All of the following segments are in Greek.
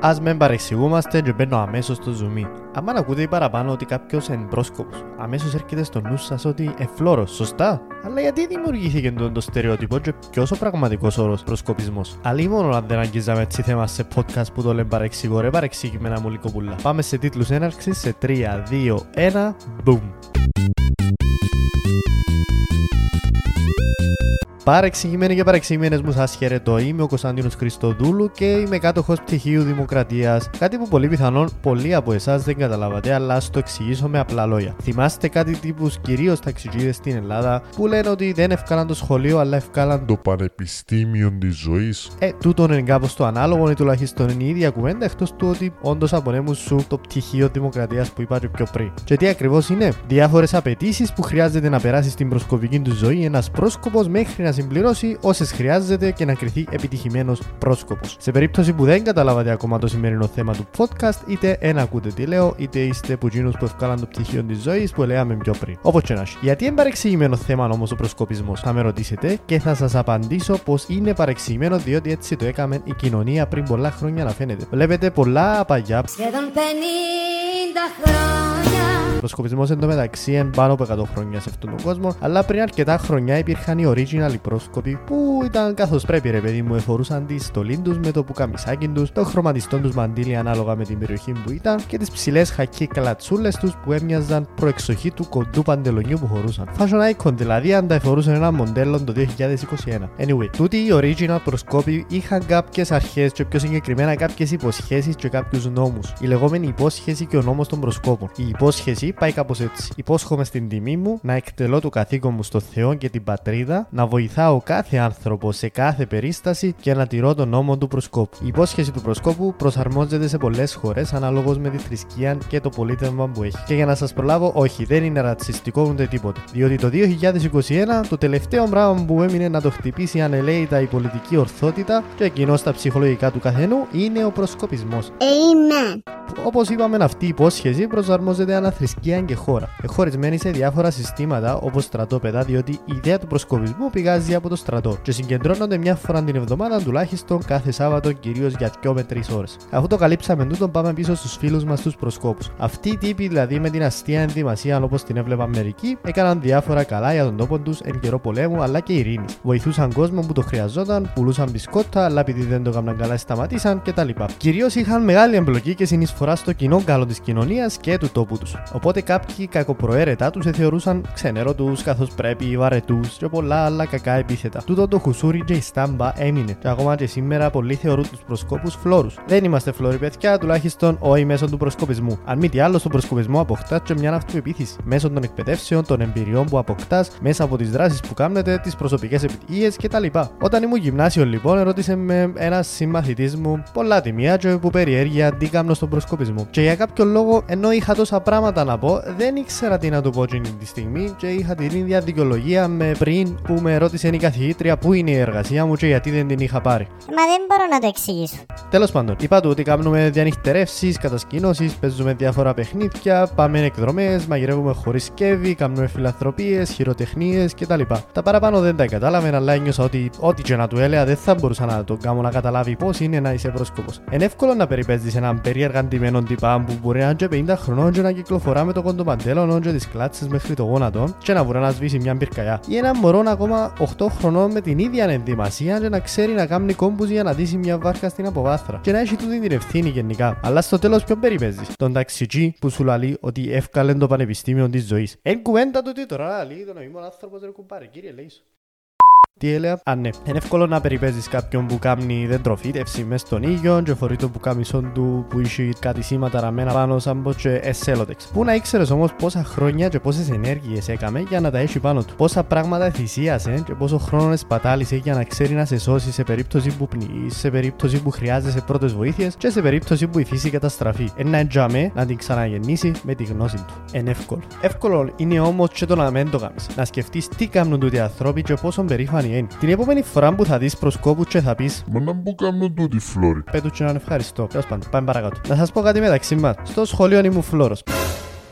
Α μην παρεξηγούμαστε και μπαίνω αμέσως στο zoom. Αν ακούτε παραπάνω ότι κάποιος είναι πρόσκοπος, αμέσως έρχεται στο νου σας ότι εφλόρο, σωστά. Αλλά γιατί δημιουργήθηκε το, το στερεότυπο και ποιος ο πραγματικός όρος προσκοπισμός; Αλλή μόνο αν δεν αγγίζαμε έτσι θέμα σε podcast που το λέμε παρεξηγώ, ρε παρεξηγημένα μου λικοπούλα. Πάμε σε τίτλους έναρξης σε 3, 2, 1, boom. Παρεξηγημένοι και παρεξηγημένες μου, σας χαιρετώ. Είμαι ο Κωνσταντίνος Χριστοδούλου και είμαι κάτοχος πτυχίου Δημοκρατίας. Κάτι που πολύ πιθανόν πολλοί από εσάς δεν καταλάβατε, αλλά ας το εξηγήσω με απλά λόγια. Θυμάστε κάτι τύπου κυρίως ταξιτζίδες στην Ελλάδα που λένε ότι δεν ευκάλαν το σχολείο, αλλά ευκάλαν το πανεπιστήμιο της ζωής. Ε, τούτο είναι κάπως το ανάλογο ή τουλάχιστον είναι η ίδια κουβέντα, εκτός του ότι όντως απονέμουν σου το πτυχίο Δημοκρατίας που είπα πιο πριν. Και τι ακριβώς είναι, διάφορες απαιτήσεις που χρειάζεται να περάσεις στην προσκοπική του ζωή ένας πρόσκοπος μέχρι να συμπληρώσει όσες χρειάζεται και να κρυθεί επιτυχημένος πρόσκοπος. Σε περίπτωση που δεν καταλάβατε ακόμα το σημερινό θέμα του podcast, είτε ένα ακούτε τι λέω, είτε είστε που γίνου που ευκάλαν το πτυχίο της ζωής που λέγαμε πιο πριν. Όπως και να Γιατί είναι παρεξηγημένο θέμα όμως ο προσκοπισμός, θα με ρωτήσετε και θα σας απαντήσω πως είναι παρεξηγημένο διότι έτσι το έκαμε η κοινωνία πριν πολλά χρόνια να φαίνεται. Βλέπετε πολλά παγιά. Σχεδόν 50 χρόνια ο προσκοπισμό εντωμεταξύ είναι πάνω από 100 χρόνια σε αυτόν τον κόσμο, αλλά πριν αρκετά χρόνια υπήρχαν οι original πρόσκοποι που ήταν καθώς πρέπει, ρε παιδί μου, εφορούσαν τη στολή τους με το πουκαμισάκι τους, το χρωματιστό τους μαντίλι ανάλογα με την περιοχή που ήταν και τις ψηλές χακί κλατσούλες τους που έμοιαζαν προεξοχή του κοντού παντελονιού που χωρούσαν. Fashion icon δηλαδή αν τα εφορούσαν ένα μοντέλο το 2021. Anyway, τούτοι οι original προσκόποι είχαν κάποιες αρχές και πιο συγκεκριμένα κάποιες υποσχέσεις και κάποιους νόμους. Η λεγόμενη υπόσχεση και ο νόμος των προσκόπων. Η υπόσχεση πάει κάπως έτσι. Υπόσχομαι στην τιμή μου να εκτελώ το καθήκον μου στο Θεό και την πατρίδα, να βοηθάω κάθε άνθρωπο σε κάθε περίσταση και να τηρώ τον νόμο του προσκόπου. Η υπόσχεση του προσκόπου προσαρμόζεται σε πολλές χώρες αναλόγως με τη θρησκεία και το πολίτευμα που έχει. Και για να σας προλάβω, όχι, δεν είναι ρατσιστικό ούτε τίποτε. Διότι το 2021 το τελευταίο πράγμα που έμεινε να το χτυπήσει ανελαίητα η πολιτική ορθότητα και εκείνος στα ψυχολογικά του καθενού είναι ο προσκοπισμός. Amen. Όπως είπαμε, αυτή η υπόσχεση προσαρμόζεται αναθρησκεία θρησκεία και χώρα. Εχωρισμένη σε διάφορα συστήματα όπως στρατόπεδα, διότι η ιδέα του προσκοπισμού πηγάζει από το στρατό και συγκεντρώνονται μια φορά την εβδομάδα τουλάχιστον κάθε Σάββατο, κυρίως για 2 με 3 ώρες. Αφού το καλύψαμε τούτο, πάμε πίσω στους φίλους μας τους προσκόπους. Αυτοί οι τύποι, δηλαδή με την αστεία ενδυμασία όπως την έβλεπα μερικοί, έκαναν διάφορα καλά για τον τόπο τους εν καιρό πολέμου αλλά και ειρήνη. Βοηθούσαν κόσμο που το χρειαζόταν, πουλούσαν μπισκότα, αλλά επειδή δεν το έκαναν καλά σταματήσαν κτλ. Κυρίως είχαν μεγάλη εμπλοκή και συνεισφορά στο κοινό καλό της κοινωνίας και του τόπου τους. Οπότε κάποιοι κακοπροαίρετά τους θεωρούσαν ξενέρωτου καθώς πρέπει, βαρετού και πολλά άλλα κακά επίθετα. Τούτο το χουσούρι και η στάμπα έμεινε. Και ακόμα και σήμερα πολλοί θεωρούν τους προσκόπους φλόρους. Δεν είμαστε φλόροι, παιδιά, τουλάχιστον όχι μέσω του προσκοπισμού. Αν μη τι άλλο, στον προσκοπισμό αποκτάς και μια αυτοεπίθεση. Μέσω των εκπαιδεύσεων, των εμπειριών που αποκτάς, μέσα από τις δράσεις που κάνετε, τις προσωπικές επιτυχίες κτλ. Όταν ήμουν γυμνάσιο, λοιπόν, ερώτησε με ένας συμμαθητής μου πολλά τιμία που περιέργεια αντίκαμνο στον προσκοπισμό. Και για κάποιο λόγο, ενώ είχα τόσα πράγματα να πω, δεν ήξερα τι να του πω εκείνη τη στιγμή και είχα την ίδια δικαιολογία με πριν που με ρώτησε η καθηγήτρια πού είναι η εργασία μου και γιατί δεν την είχα πάρει. Μα δεν μπορώ να το εξηγήσω. Τέλος πάντων, είπα του ότι κάνουμε διανυχτερεύσεις, κατασκηνώσεις, παίζουμε διάφορα παιχνίδια, πάμε εκδρομέ, μαγειρεύουμε χωρίς σκεύη, κάνουμε φιλανθρωπίες, χειροτεχνίες κτλ. Τα παραπάνω δεν τα κατάλαβε, αλλά ένιωσα ότι ό,τι και να του έλεγα δεν θα μπορούσα να το κάνω να καταλάβει πώς είναι να είσαι πρόσκοπος. Είναι εύκολο να περιπέζεις έναν περίεργα ντυμένο τυπά που μπορεί να είναι 50 χρονών και να κυκλοφορά με το κοντοπαντέλο και τις κλάτσες μέχρι το γόνατο και να μπορεί να σβήσει μια πυρκαγιά. Ή ένα μωρό ακόμα 8 χρονών με την ίδια ενδυμασία και να ξέρει να κάνει κόμπους για να δίσει μια βάρκα στην αποβάθρα. Και να έχει τούτη την ευθύνη γενικά. Αλλά στο τέλος ποιον περιπέζεις; Τον ταξιτζή που σου λέει ότι εύκαλε το πανεπιστήμιο της ζωής. Εν κουβέντα του τι τώρα λέει τον νοήμον άνθρωπος δεν κουμπάρε κύριε λέει τι έλεγα, α ναι, είναι εύκολο να περιπέζεις κάποιον που κάνει δεν τροφίτευση μες στον ήλιο και φορεί το που κάμισον του που είχε κάτι σήματα ραμμένα πάνω σαν πως και εσέλοτεξ. Πού να ήξερες όμως πόσα χρόνια και πόσες ενέργειες έκαμε για να τα έχει πάνω του; Πόσα πράγματα θυσίασε και πόσο χρόνο σπατάλησε για να ξέρει να σε σώσει σε περίπτωση που πνίγεις, σε περίπτωση που χρειάζεσαι πρώτες βοήθειες και σε περίπτωση που η φύση καταστραφεί. Ένα τζαμέ να την ξαναγεννήσει με τη γνώση του. Είναι εύκολο. Εύκολο είναι όμως και το να μην το κάνεις. Να σκεφτείς τι κάνουν τούτοι άνθρωποι και πόσο περήφανοι είναι. Την επόμενη φορά που θα δεις προσκόπους και θα πεις Μα να μου κάνω τούτη φλόρη. Πέτου και να ευχαριστώ. Τέλος πάντων, πάμε παρακάτω. Να σας πω κάτι μεταξύ μας. Στο σχολείο ήμουν φλόρος.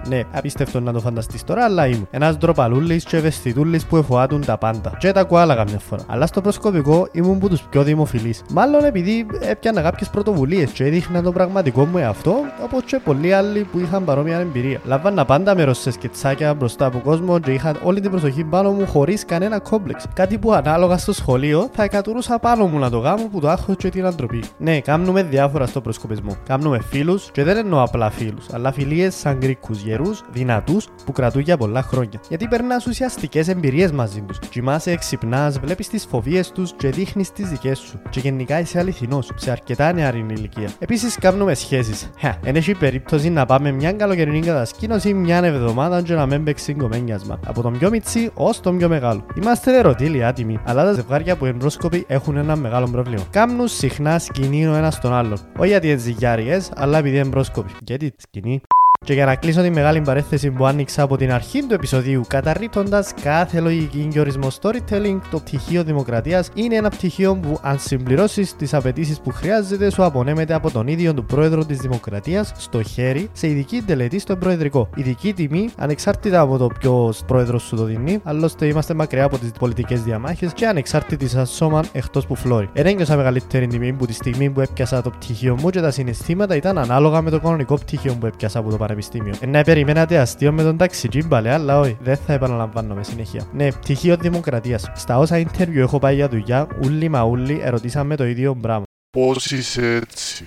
Ναι, απίστευτο να το φανταστείς τώρα, αλλά ήμουν. Ένας ντροπαλούλης και ευαισθητούλης που εφοάτουν τα πάντα. Και τα κουάλα καμιά φορά. Αλλά στο προσκοπικό ήμουν που τους πιο δημοφιλείς. Μάλλον επειδή έπιανα κάποιες πρωτοβουλίες και έδειχνα το πραγματικό μου εαυτό, όπως και πολλοί άλλοι που είχαν παρόμοια εμπειρία. Λάβανα πάντα μέρος σε σκετσάκια μπροστά από κόσμο και είχα όλη την προσοχή πάνω μου χωρίς κανένα κόμπλεξ. Κάτι που ανάλογα στο σχολείο θα εκατουρούσα πάνω μου να το γάμω που το άχω και την αντροπή. Ναι, κάνουμε διάφορα στο προσκοπισμό. Κάνουμε φίλους και δεν εννοώ απλά φίλους, αλλά φιλίες σαν γκρίκου γερού, δυνατούς που κρατούν για πολλά χρόνια. Γιατί περνάς ουσιαστικές εμπειρίες μαζί τους. Κοιμάσαι, ξυπνάς, βλέπεις τις φοβίες τους και δείχνεις τις δικές σου. Και γενικά είσαι αληθινός σε αρκετά νεαρή ηλικία. Επίσης, κάνουμε σχέσεις. Εν έχει περίπτωση να πάμε μια καλοκαιρινή κατασκήνωση μια εβδομάδα και να μην παίξει κομμένιασμα. Από τον πιο μιτσί ως τον πιο μεγάλο. Είμαστε ερωτήλοι άτιμοι, αλλά τα ζευγάρια που εμπρόσκοποι έχουν ένα μεγάλο πρόβλημα. Κάμνουν συχνά σκηνή ο ένα τον άλλον. Όχι γιατί είναι ζυγιάριε, αλλά επειδή εμπρόσκοποι. Γιατί σκηνή. Και για να κλείσω τη μεγάλη παρέθεση που άνοιξα από την αρχή του επεισοδίου, καταρρύπτοντας κάθε λογική και ορισμό storytelling, το πτυχίο Δημοκρατίας είναι ένα πτυχίο που, αν συμπληρώσεις τις απαιτήσεις που χρειάζεται, σου απονέμεται από τον ίδιο του πρόεδρο της Δημοκρατίας στο χέρι σε ειδική τελετή στο προεδρικό. Ειδική τιμή, ανεξάρτητα από το ποιος πρόεδρος σου το δίνει, άλλωστε είμαστε μακριά από τις πολιτικές διαμάχες και ανεξάρτητη σαν σώμα εκτός που φλόρει. Ενέγγυωσα μεγαλύτερη τιμή που τη στιγμή που έπιασα το πτυχίο μου και τα συναισθήματα ήταν ανάλογα με το κανονικό πτυχίο που έπιασα από το πανεπιστήμιο. Ε, ναι, περιμένατε αστείο με τον ταξιτζή μπαλέ, αλλά όχι, δεν θα επαναλαμβάνω με συνέχεια. Ναι, πτυχίο δημοκρατίας. Στα όσα interview έχω πάει για δουλειά, ούλοι μα ούλοι ερωτήσαμε το ίδιο πράγμα. Πώς είσαι έτσι;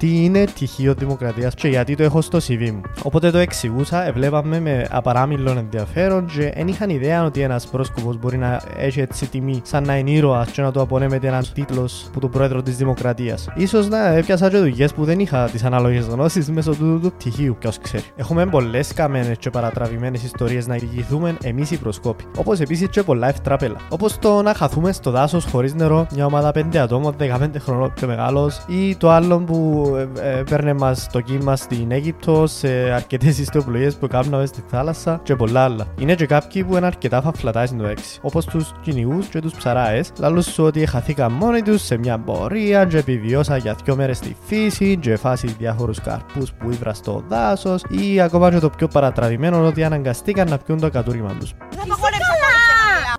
Τι είναι πτυχίο δημοκρατίας και γιατί το έχω στο CV μου. Οπότε το εξηγούσα, εβλέπαμε με απαράμιλο ενδιαφέρον και δεν είχαν ιδέα ότι ένας πρόσκοπος μπορεί να έχει έτσι τιμή σαν να είναι ήρωας και να του απονέμεται ένα τίτλος που του πρόεδρο της Δημοκρατίας. σω να έπιασα και δουλειές που δεν είχα τις ανάλογε γνώσεις μέσω του, του πτυχίου, ποιος ξέρει. Έχουμε πολλές καμένε και παρατραβημένες ιστορίες να διηγηθούμε εμείς οι προσκόποι. Όπως επίσης και πολλά ευτράπελα. Όπως το να χαθούμε στο δάσος χωρίς νερό μια ομάδα 5 ατόμων 15 χρονών πιο μεγάλος ή το άλλο που έπαιρνε μας το κύμα στην Αίγυπτο σε αρκετές ιστοπλογίε που κάναμε στη θάλασσα και πολλά άλλα. Είναι και κάποιοι που είναι αρκετά φαφλατά στην το έξι, όπως τους κυνηγούς και τους ψαράες, λαλούς σου ότι χαθήκαν μόνοι τους σε μια πορεία και επιβιώσα για δύο μέρες στη φύση και φάση διάφορους καρπούς που ήβρας στο δάσος ή ακόμα και το πιο παρατραβημένο ότι αναγκαστήκαν να πιούν το κατούριμα τους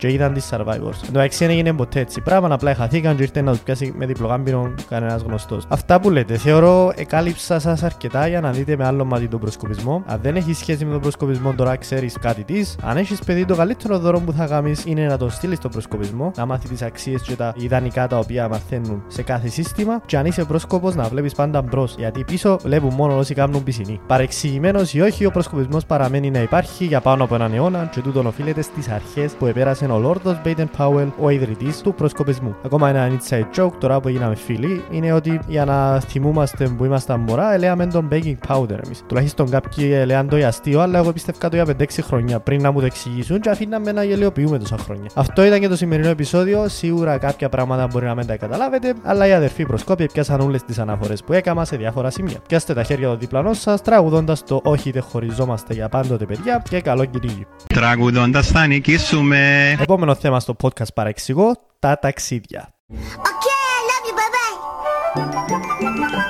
και είδαν τις survivors. Το έξι δεν έγινε ποτέ έτσι πράγμα, απλά χαθήκαν και ήρθε να τους πιάσει με διπλογάμπινο κανένας γνωστός. Αυτά που λέτε, θεωρώ εκάλυψα σας αρκετά για να δείτε με άλλο μάτι τον προσκοπισμό. Αν δεν έχεις σχέση με τον προσκοπισμό τώρα ξέρεις κάτι της, αν έχεις παιδί το καλύτερο δώρο που θα κάνεις είναι να τον στείλεις στον προσκοπισμό, να μάθει τις αξίες και τα ιδανικά τα οποία μαθαίνουν σε κάθε σύστημα και αν είσαι πρόσκοπος να βλέπεις πάντα μπρος, γιατί πίσω βλέπουν μόνο όσοι κάνουν πισινή. Παρεξηγημένος ή όχι, ο προσκοπισμός παραμένει να υπάρχει για πάνω από έναν αιώνα και τούτον οφείλεται στις αρχές που επέρασε ο Λόρδος Μπέιτεν Πάουελ, ο ιδρυτής του προσκοπισμού. Ακόμα ένα inside joke τώρα που γίναμε φίλοι είναι ότι για να θυμούμαστε που ήμασταν μωρά, ελέγαμε τον baking powder εμείς. Τουλάχιστον κάποιοι ελέγαν το αστείο, αλλά εγώ πιστεύω το για 5-6 χρόνια πριν να μου το εξηγήσουν και αφήναμε να γελιοποιούμε τόσα χρόνια. Αυτό ήταν και το σημερινό επεισόδιο. Σίγουρα κάποια πράγματα μπορεί να μην τα καταλάβετε, αλλά οι αδερφοί προσκόποι πιάσαν όλε τι αναφορέ που έκανα σε διάφορα σημεία. Πιάστε τα χέρια του διπλανό σα, τραγουδώντα το Όχι δεν χωριζόμαστε για πάντοτε, παιδιά, και καλό κυρίγι. Τραγουδώντα θα νικήσουμε. Επόμενο θέμα στο podcast παρεξηγώ, τα ταξίδια. Okay, I love you. Bye bye.